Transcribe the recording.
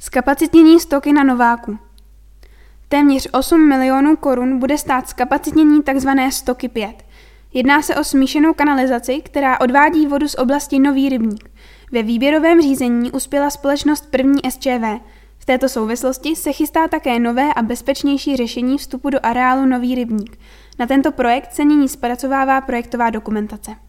Skapacitnění stoky na Nováku. Téměř 8 milionů korun bude stát skapacitnění tzv. stoky 5. Jedná se o smíšenou kanalizaci, která odvádí vodu z oblasti Nový rybník. Ve výběrovém řízení uspěla společnost první SČV. V této souvislosti se chystá také nové a bezpečnější řešení vstupu do areálu Nový rybník. Na tento projekt se nyní zpracovává projektová dokumentace.